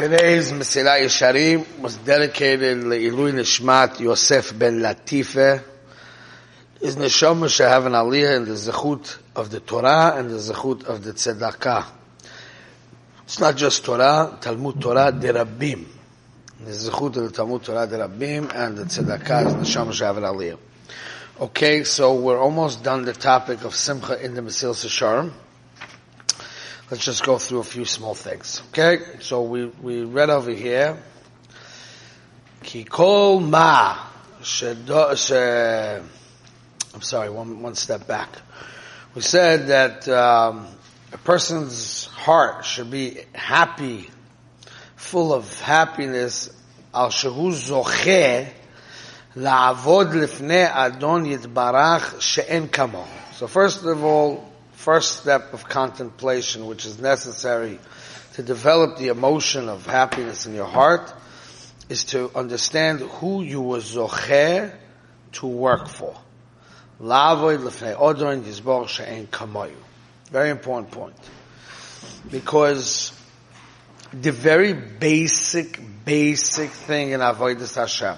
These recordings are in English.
Today's Mesilat Yesharim was dedicated Le'ilui Nishmat Yosef ben Latife. His neshama should have an aliyah in the zechut of the Torah and the zechut of the tzedakah. It's not just Torah, Talmud Torah derabim. The zechut of the Talmud Torah derabim and the tzedakah is neshama should have an aliyah. Okay, so we're almost done the topic of Simcha in the Mesilas Yesharim. Let's just go through a few small things. Okay, so we, we read over here. Ki kol ma I'm sorry, one, one step back. We said that um, a person's heart should be happy, full of happiness. Al shehu zocheh la'avod lifnei adon yitbarach she'en kamo. So first of all, first step of contemplation, which is necessary to develop the emotion of happiness in your heart, is to understand who you were zocher to work for. Very important point. Because the very basic, basic thing in Avodah Hashem,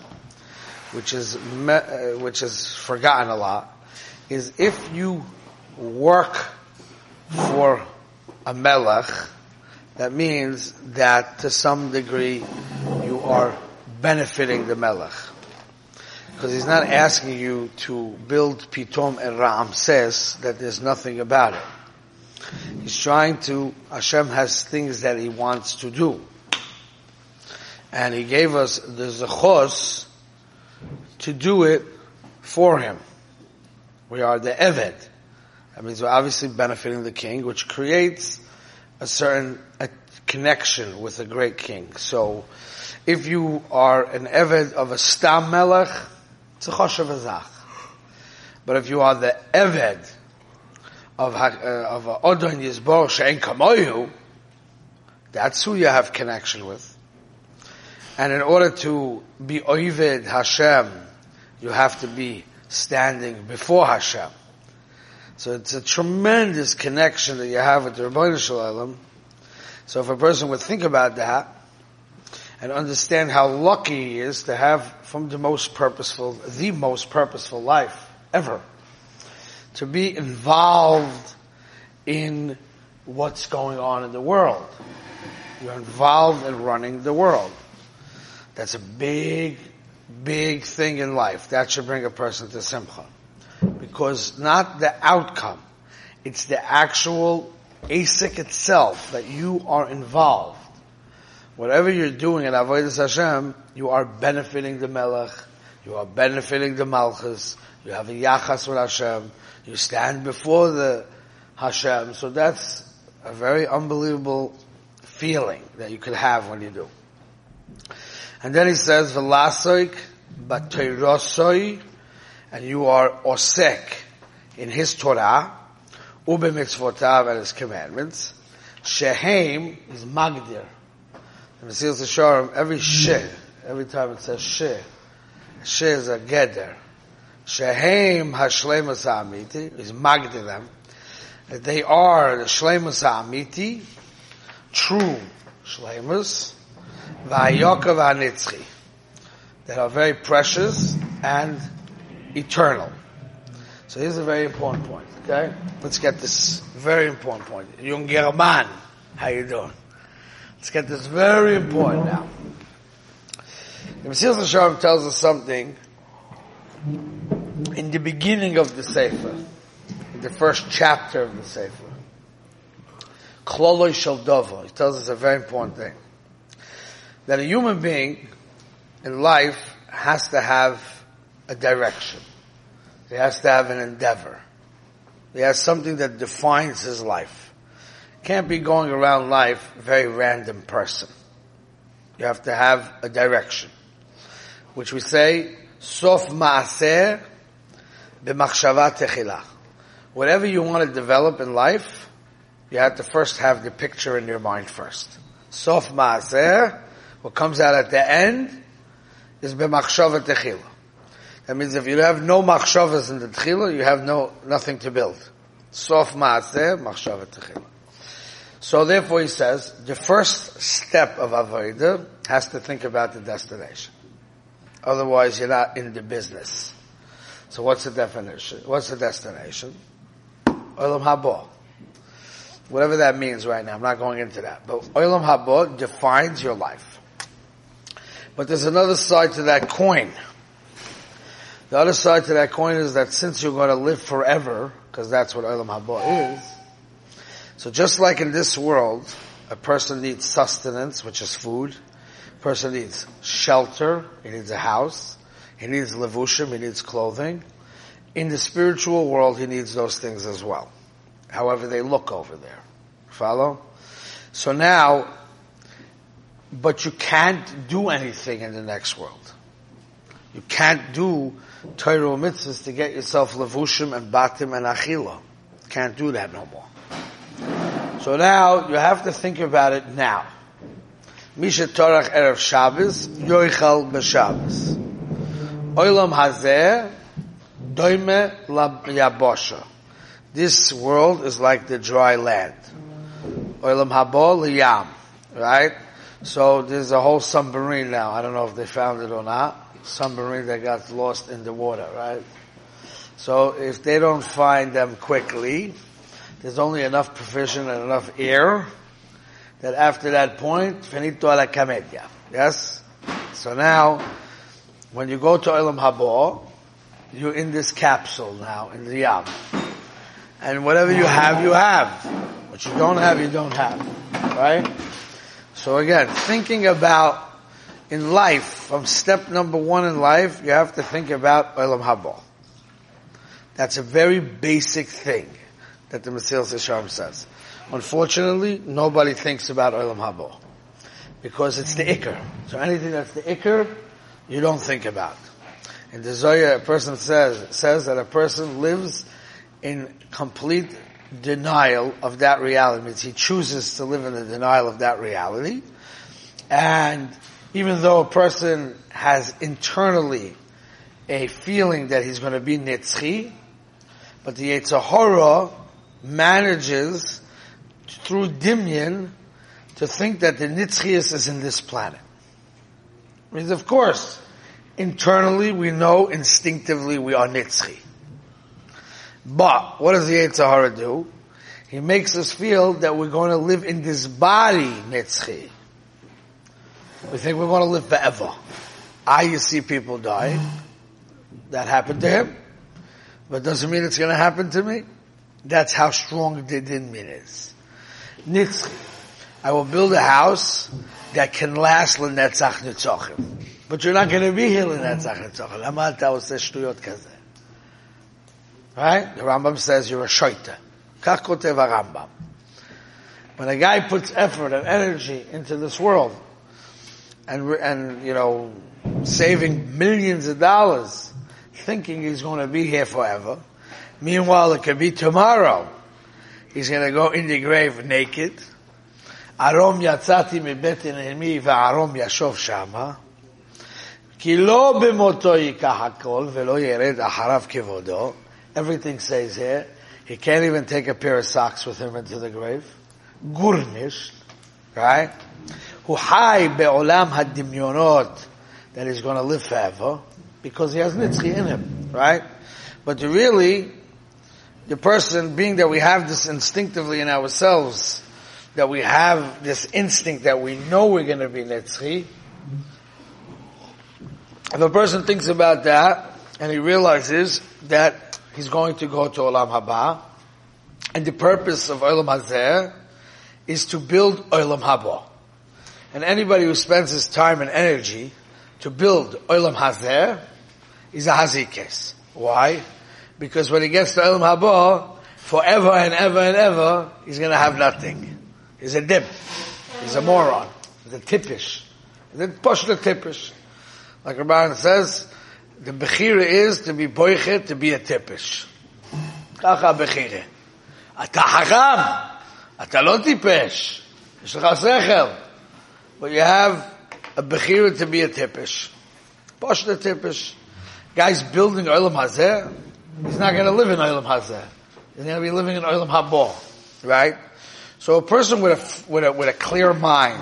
which is, uh, which is forgotten a lot, is if you work for a melech, that means that to some degree you are benefiting the melech. Because he's not asking you to build Pitom and Ramses that there's nothing about it. He's trying to, Hashem has things that he wants to do. And he gave us the zechos to do it for him. We are the Eved. That means we're obviously benefiting the king, which creates a certain a connection with a great king. So, if you are an Eved of a Stam Melech, it's a Choshev Azach. But if you are the Eved of, uh, of Odon Yizbor She'en Kamoyu, that's who you have connection with. And in order to be Oived Hashem, you have to be standing before Hashem. So it's a tremendous connection that you have with the Ribbono Shel Olam. So if a person would think about that and understand how lucky he is to have from the most purposeful, the most purposeful life ever, to be involved in what's going on in the world. You're involved in running the world. That's a big, big thing in life. That should bring a person to Simcha because not the outcome, it's the actual ASIC itself that you are involved. Whatever you're doing in Avodah Hashem, you are benefiting the Melech, you are benefiting the Malchus, you have a Yachas with Hashem, you stand before the Hashem, so that's a very unbelievable feeling that you could have when you do. And then he says, Velasoik, Batoirosoi, and you are osek in his Torah, ube mitzvotav and his commandments. Shehem is magdir. The Seals Sharm, every she, every time it says she, she is a geder. Shehem hashlemus ha'amiti is magdir them. They are the shlemus ha'amiti, true shlemus, va'yokav ha'nitzchi, that are very precious and eternal. So here's a very important point, okay? Let's get this very important point. Jung how you doing? Let's get this very important now. The Yesharim tells us something in the beginning of the Sefer, in the first chapter of the Sefer. Kloloi Shaldova. He tells us a very important thing. That a human being in life has to have a direction. He has to have an endeavor. He has something that defines his life. Can't be going around life a very random person. You have to have a direction. Which we say, Sof ma'aser b'machshava techila. Whatever you want to develop in life, you have to first have the picture in your mind first. Sof ma'aser, what comes out at the end, is b'machshava techila. That means if you have no machshavas in the tchila, you have no nothing to build. Sof maaseh machshava tchila. So therefore he says, the first step of Avodah has to think about the destination. Otherwise you're not in the business. So what's the definition? What's the destination? Olam Haba. Whatever that means right now. I'm not going into that. But Olam Haba defines your life. But there's another side to that coin. The other side to that coin is that since you're going to live forever, because that's what Olam Haba is, so just like in this world, a person needs sustenance, which is food. A person needs shelter. He needs a house. He needs levushim. He needs clothing. In the spiritual world, he needs those things as well. However they look over there. Follow? So now, but you can't do anything in the next world. You can't do Torah mitzvahs to get yourself levushim and batim and achila. Can't do that no more. So now you have to think about it now. Misha Torach Erev Shabbos, Yoichal B'Shabbos. Oilam Hazeh, Doime Yabosha. This world is like the dry land. Oilam habol Liyam. Right? So there's a whole submarine now. I don't know if they found it or not. Submarine that got lost in the water, right? So if they don't find them quickly, there's only enough provision and enough air that after that point, finito a la comedia. Yes? So now, when you go to Olam Habo, you're in this capsule now, in the Yam. And whatever you have, you have. What you don't have, you don't have. Right? So again, thinking about in life, from step number one in life, you have to think about Olam Haba. That's a very basic thing that the Mesilas Yesharim says. Unfortunately, nobody thinks about Olam Haba. Because it's the Iker. So anything that's the Iker, you don't think about. In the Zohar, a person says, says that a person lives in complete denial of that reality. It means he chooses to live in the denial of that reality. And even though a person has internally a feeling that he's going to be nitzchi, but the Yetzirah manages through Dimyan to think that the nitzchias is in this planet. Because of course, internally we know instinctively we are nitzchi. But what does the Yetzirah do? He makes us feel that we're going to live in this body nitzchi. We think we want to live forever. I you see people die. That happened to him. But doesn't mean it's going to happen to me. That's how strong the din mean is. Nitzchi. I will build a house that can last l'netzach nitzachim. But you're not going to be here l'netzach nitzachim. Lama ta oseh shtuyot kazeh. Right? The Rambam says you're a shoita. Kach kotev Rambam. When a guy puts effort and energy into this world, and, and, you know, saving millions of dollars, thinking he's going to be here forever. Meanwhile, it could be tomorrow. He's going to go in the grave naked. Arom yatzati מבית נעמי וערום ישוב שמה. כי לא במותו ייקח הכל ולא ירד אחריו כבודו. Everything says here. He can't even take a pair of socks with him into the grave. Gurnish. Right? Who high be'olam hadimyonot that he's going to live forever because he has nitzchi in him, right? But really, the person, being that we have this instinctively in ourselves, that we have this instinct that we know we're going to be nitzchi, if a person thinks about that and he realizes that he's going to go to Olam Haba, and the purpose of Olam Hazeh is to build Olam Haba. And anybody who spends his time and energy to build Olam Hazeh is a Hazikes. Why? Because when he gets to Olam Haba, forever and ever and ever, he's gonna have nothing. He's a dip. He's a moron. He's a tippish. He's a poshla tippish. Like Rabban says, the bechira is to be boichet, to be a tippish. ככה הבחירה. אתה חכם, אתה לא טיפש, יש לך שכל. But you have a Bechira to be a Tippish. Posh the Tippish. Guy's building Olam Hazeh. He's not going to live in Olam Hazeh. He's going to be living in Olam Habo. Right? So a person with a, with a, with a clear mind,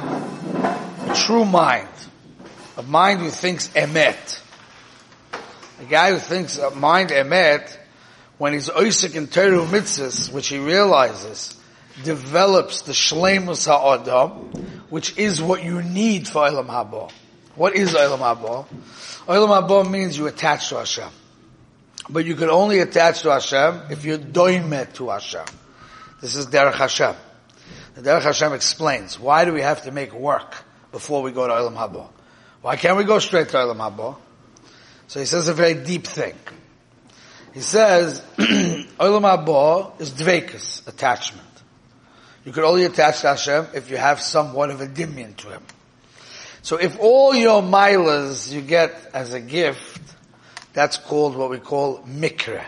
a true mind, a mind who thinks emet, a guy who thinks a mind emet, when he's oisik in Teru mitzvahs, which he realizes, develops the shlemus ha'adam, which is what you need for Olam Haba. What is Olam Haba? Olam Haba means you attach to Hashem. But you can only attach to Hashem if you're doimet to Hashem. This is Derech Hashem. The Derech Hashem explains, why do we have to make work before we go to Olam Haba? Why can't we go straight to Olam Haba? So he says a very deep thing. He says, Olam Haba is dvekus, attachment. You could only attach to Hashem if you have somewhat of a dimion to Him. So if all your milas you get as a gift, that's called what we call mikra.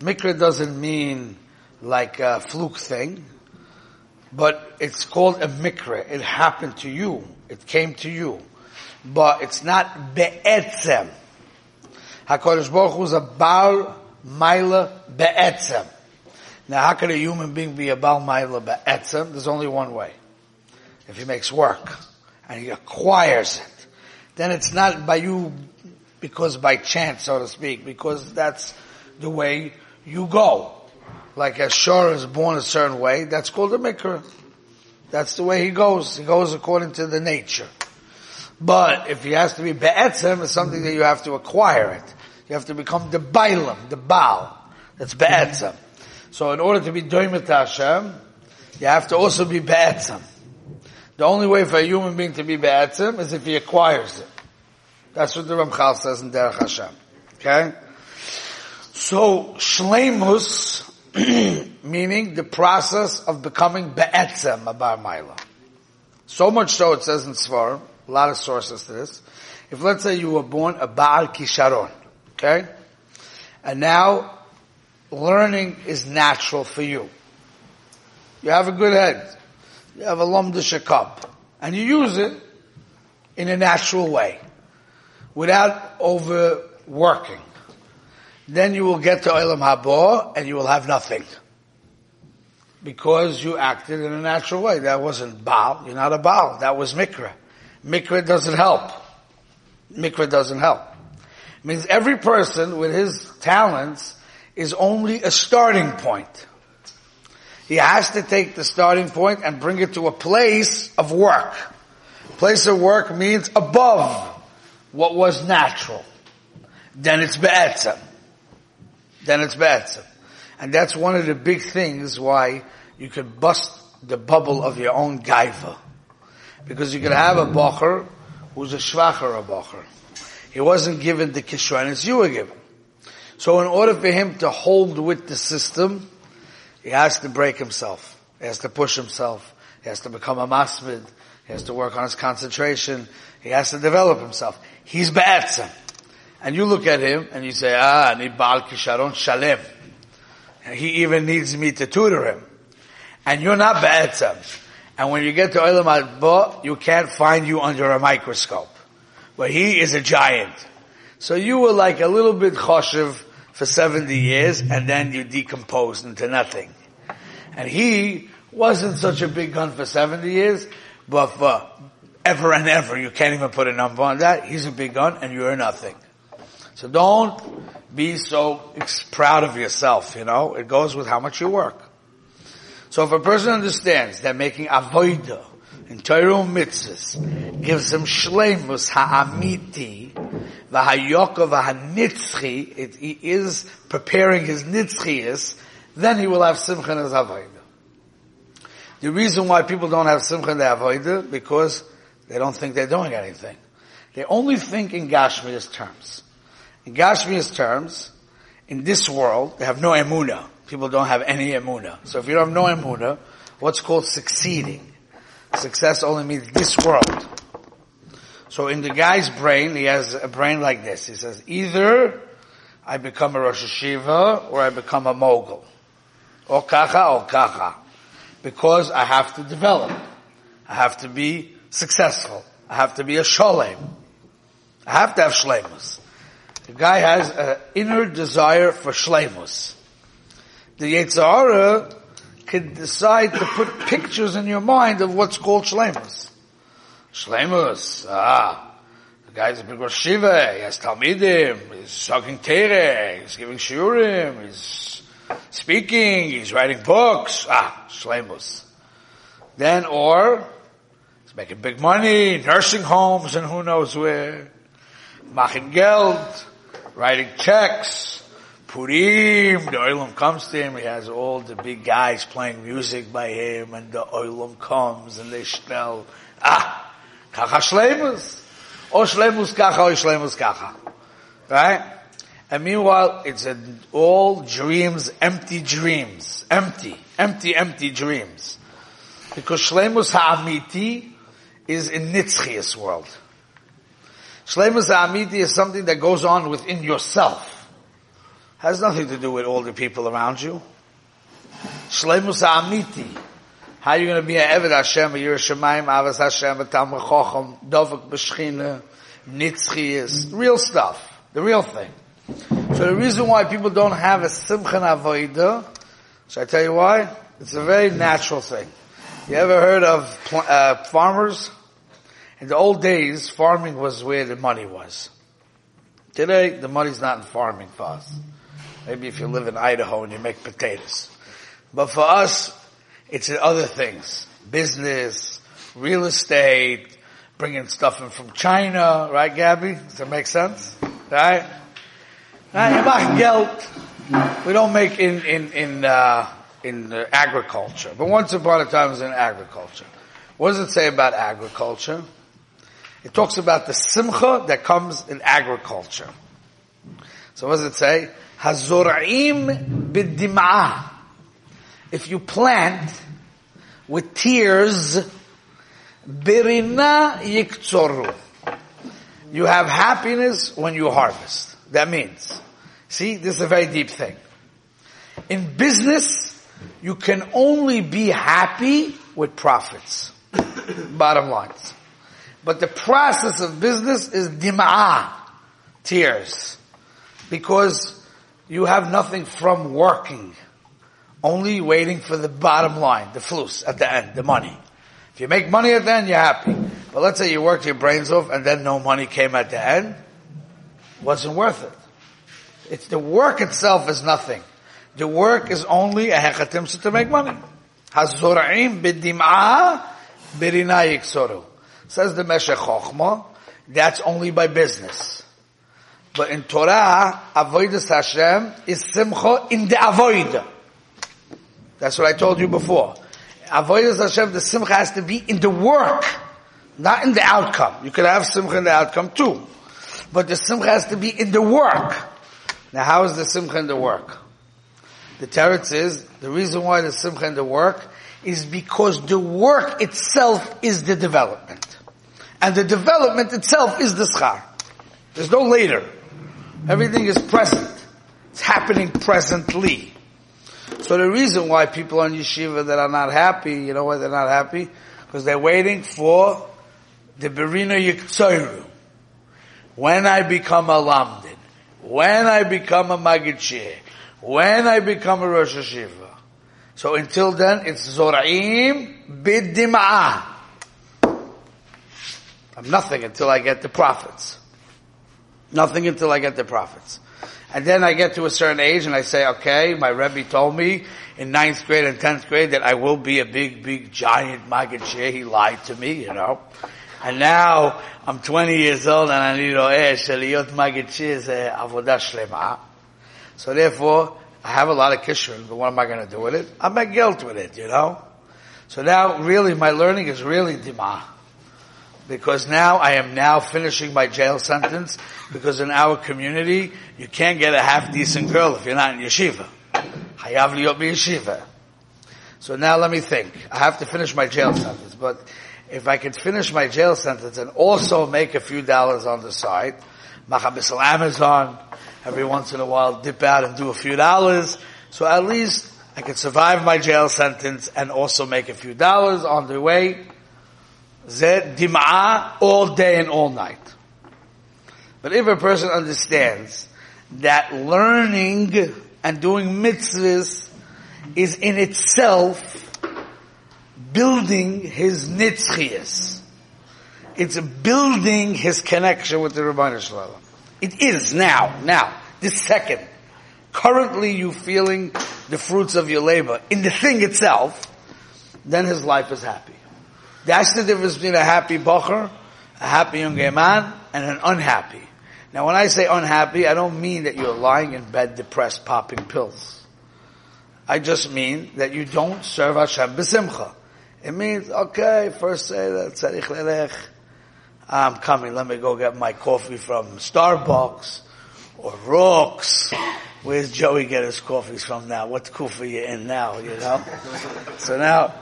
Mikra doesn't mean like a fluke thing, but it's called a mikra. It happened to you. It came to you. But it's not be'etzem. HaKadosh Baruch Hu is a Baal Maila be'etzem. Now how can a human being be a Baal Maila be'etzem? There's only one way. If he makes work and he acquires it, then it's not by you because by chance, so to speak, because that's the way you go. Like a shor is born a certain way, that's called a mikra. That's the way he goes. He goes according to the nature. But if he has to be be'etzem, it's something that you have to acquire it. You have to become the bailam, the baal. That's be'etzem. So in order to be doimet Hashem, you have to also be be'etzem. The only way for a human being to be be'etzem is if he acquires it. That's what the Ramchal says in Derech Hashem. Okay? So, shleimus, meaning the process of becoming be'etzem, abar maila. So much so it says in Svar, a lot of sources to this. If let's say you were born a Baal Kisharon, Okay? And now, learning is natural for you. You have a good head. You have a lumdisha And you use it in a natural way. Without overworking. Then you will get to Olam Haba and you will have nothing. Because you acted in a natural way. That wasn't Baal. You're not a Baal. That was Mikra. Mikra doesn't help. Mikra doesn't help It means every person with his talents is only a starting point. He has to take the starting point and bring it to a place of work. Place of work means above what was natural. Then it's be'etzem. Then it's be'etzem. And that's one of the big things why you could bust the bubble of your own gaiva. Because you could have a bocher who's a schwacher a bocher. He wasn't given the kishranis you were given. So in order for him to hold with the system, he has to break himself. He has to push himself. He has to become a masmid. He has to work on his concentration. He has to develop himself. He's ba'atzim. And you look at him and you say, ah, ni ba'al kisharon shalem. He even needs me to tutor him. And you're not ba'atzim. And when you get to Olam Adbo, you can't find you under a microscope but he is a giant. So you were like a little bit choshev for 70 years and then you decompose into nothing. And he wasn't such a big gun for 70 years, but for ever and ever, you can't even put a number on that. He's a big gun and you're nothing. So don't be so proud of yourself, you know. It goes with how much you work. So if a person understands that making avoida in Torah mitzvahs gives him shleimus ha'amiti v'hayoko v'hanitzchi, it, he is preparing his nitzchias, then he will have simcha in his. The reason why people don't have simcha in their because they don't think they're doing anything. They only think in Gashmias terms. In Gashmias terms, in this world, they have no emuna. People don't have any emuna. So if you don't have no emuna, what's called succeeding Success only means this world. So in the guy's brain, he has a brain like this. He says, either I become a Rosh Hashiva or I become a mogul. Or kacha or kacha. Because I have to develop. I have to be successful. I have to be a sholem. I have to have shlemus. The guy has an inner desire for shlemus. The Yetzirah could decide to put pictures in your mind of what's called shlemus. Shlemus, ah, the guy's a big Shiva, he has Talmidim, he's talking Tere, he's giving Shiurim, he's speaking, he's writing books, ah, Shlemus. Then, or, he's making big money, nursing homes and who knows where, machin geld, writing checks, Purim, the Olam comes to him, he has all the big guys playing music by him, and the Olam comes, and they smell, ah, kacha shlemus. O shlemus kacha, o shlemus kacha. Right? And meanwhile, it's all dreams, empty dreams. Empty, empty, empty dreams. Because shlemus ha'amiti is in Nitzchias world. Shlemus ha'amiti is something that goes on within yourself. Has nothing to do with all the people around you. Shleimus Amiti. How are you going to be an Eved Hashem, a Yerushalayim, Avas Hashem, a Talmud Chochem, Dovak B'Shchina, Nitzchias, real stuff. The real thing. So the reason why people don't have a Simchan Avodah, should I tell you why? It's a very natural thing. You ever heard of uh, farmers? In the old days, farming was where the money was. Today, the money's not in farming for us. Maybe if you live in Idaho and you make potatoes. But for us, it's in other things. Business, real estate, bringing stuff in from China, right Gabby? Does that make sense? Right? We don't make in, in, in, uh, in agriculture. But once upon a time it was in agriculture. What does it say about agriculture? It talks about the simcha that comes in agriculture. So what does it say? Hazor'im b'dim'ah. If you plant with tears, birina yiktzoru. You have happiness when you harvest. That means, see, this is a very deep thing. In business, you can only be happy with profits. Bottom lines. But the process of business is dima'ah, tears. Because you have nothing from working. Only waiting for the bottom line, the flus at the end, the money. If you make money at the end, you're happy. But let's say you worked your brains off and then no money came at the end. Wasn't worth it. It's the work itself is nothing. The work is only a hechatim to make money. Hazora'im b'dim'ah b'rina yiksoru. Says the Meshech Chochma, that's only by business. But in Torah, avodas Hashem is simcha in the avodah. That's what I told you before. Avodas Hashem, the simcha has to be in the work, not in the outcome. You could have simcha in the outcome too. But the simcha has to be in the work. Now how is the simcha in the work? The teretz is, the reason why the simcha in the work is because the work itself is the development. And the development itself is the schar. There's no later. Everything is present. It's happening presently. So the reason why people on yeshiva that are not happy, you know why they're not happy? Because they're waiting for the Berina Yiktsoiru. When I become a Lamdin, when I become a Magid when I become a Rosh Hashiva. So until then, it's Zoraim Bidim'ah. I'm nothing until I get the prophets. Nothing until I get the profits. And then I get to a certain age and I say, okay, my Rebbe told me in ninth grade and tenth grade that I will be a big, big, giant Maggid He lied to me, you know. And now I'm 20 years old and I need to eh, Shaliyot Maggid is avodah shlema. So therefore, I have a lot of kishrin, but what am I going to do with it? I'm at guilt with it, you know. So now really my learning is really dima because now I am now finishing my jail sentence because in our community you can't get a half decent girl if you're not in yeshiva. Hayav liyot yeshiva. So now let me think. I have to finish my jail sentence, but if I could finish my jail sentence and also make a few dollars on the side, machabisal Amazon, every once in a while dip out and do a few dollars, so at least I could survive my jail sentence and also make a few dollars on the way Zed dim'ah all day and all night. But if a person understands that learning and doing mitzvahs is in itself building his nitzchias. It's building his connection with the Ribbono Shel Olam. It is now, now, this second. Currently you feeling the fruits of your labor in the thing itself, then his life is happy. That's the difference between a happy bocher, a happy young gay man, and an unhappy. Now when I say unhappy, I don't mean that you're lying in bed depressed popping pills. I just mean that you don't serve Hashem b'simcha. It means, okay, first say that tzarich lelech, I'm coming, let me go get my coffee from Starbucks or Rooks. Where's Joey get his coffees from now? What kufa you in now, you know? so now,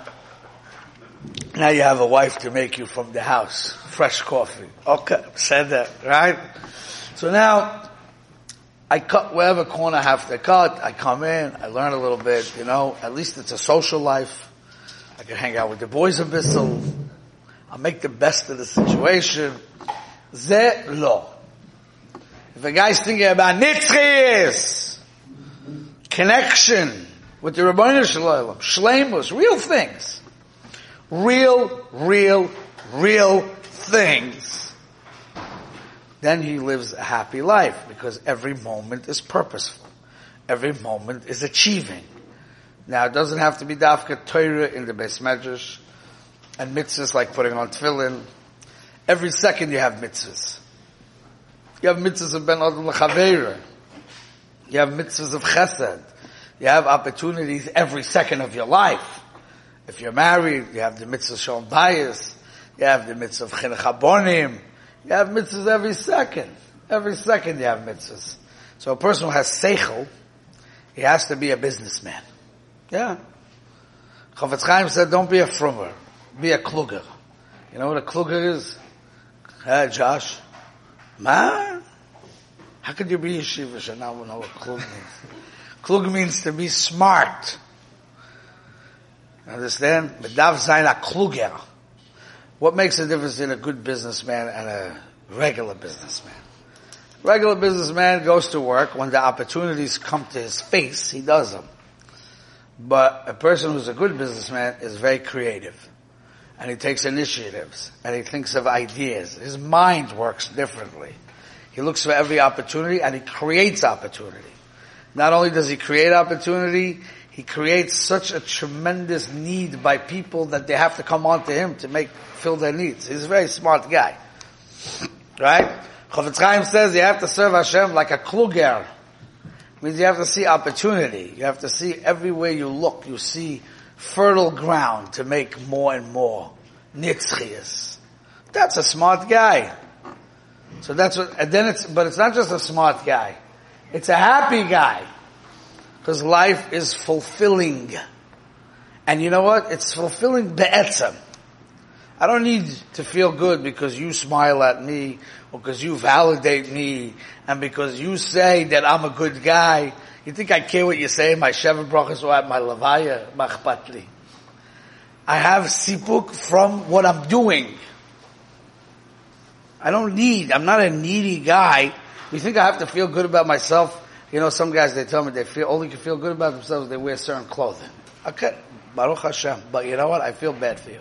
now you have a wife to make you from the house. Fresh coffee. Okay, said that, right? So now, I cut wherever corner I have to cut. I come in, I learn a little bit, you know, at least it's a social life. I can hang out with the boys a bissel. I'll make the best of the situation. Ze lo. If a guy's thinking about nitzchis, connection with the Ribbono Shel Olam, shlemus, real things. Real, real, real things. Then he lives a happy life because every moment is purposeful. Every moment is achieving. Now it doesn't have to be dafka Torah in the base medrash and mitzvahs like putting on tefillin. Every second you have mitzvahs. You have mitzvahs of ben adam l'chaveira. You have mitzvahs of chesed. You have opportunities every second of your life. If you're married, you have the mitzvah shalom bayis. You have the mitzvah of chinuch You have mitzvahs every second. Every second you have mitzvahs. So a person who has seichel, he has to be a businessman. Yeah. Chofetz Chaim said, don't be a frummer be a kluger. You know what a kluger is? Hey, Josh. Ma? how could you be a yeshiva and not know what klug means? klug means to be smart. Understand? Zayin a kluger. What makes a difference in a good businessman and a regular businessman? Regular businessman goes to work when the opportunities come to his face, he does them. But a person who's a good businessman is very creative and he takes initiatives and he thinks of ideas. His mind works differently. He looks for every opportunity and he creates opportunity. Not only does he create opportunity, he creates such a tremendous need by people that they have to come on to him to make, fill their needs. He's a very smart guy. Right? Chofetz Chaim says you have to serve Hashem like a kluger. Means you have to see opportunity. You have to see everywhere you look, you see fertile ground to make more and more nitzchias. That's a smart guy. So that's what, and then it's, but it's not just a smart guy. It's a happy guy. Because life is fulfilling. And you know what? It's fulfilling be'etzem. I don't need to feel good because you smile at me, or because you validate me, and because you say that I'm a good guy. You think I care what you say? My Shevet Brachas or at my Levaya? Machpatli. I have sipuk from what I'm doing. I don't need, I'm not a needy guy. You think I have to feel good about myself? You know, some guys, they tell me they feel, only can feel good about themselves, they wear certain clothing. Okay, Baruch Hashem. But you know what? I feel bad for you.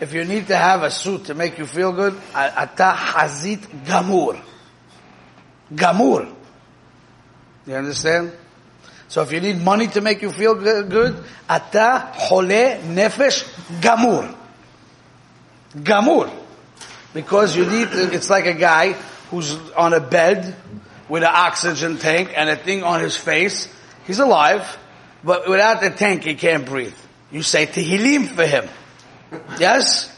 If you need to have a suit to make you feel good, ata hazit gamur. Gamur. You understand? So if you need money to make you feel good, ata hole nefesh gamur. Gamur. Because you need, it's like a guy who's on a bed with an oxygen tank and a thing on his face. He's alive, but without the tank he can't breathe. You say tehillim for him. Yes?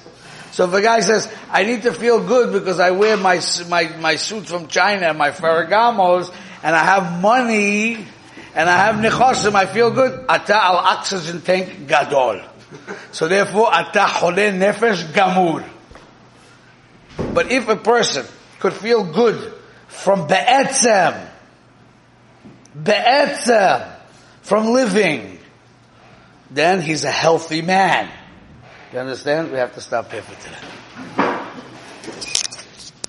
So if a guy says, I need to feel good because I wear my, my, my suit from China and my Ferragamos and I have money and I have nechosim, I feel good. Ata al oxygen tank gadol. So therefore, ata chole nefesh gamur. But if a person could feel good from be'etzem, be'etzem, from living, then he's a healthy man. You understand? We have to stop here for today.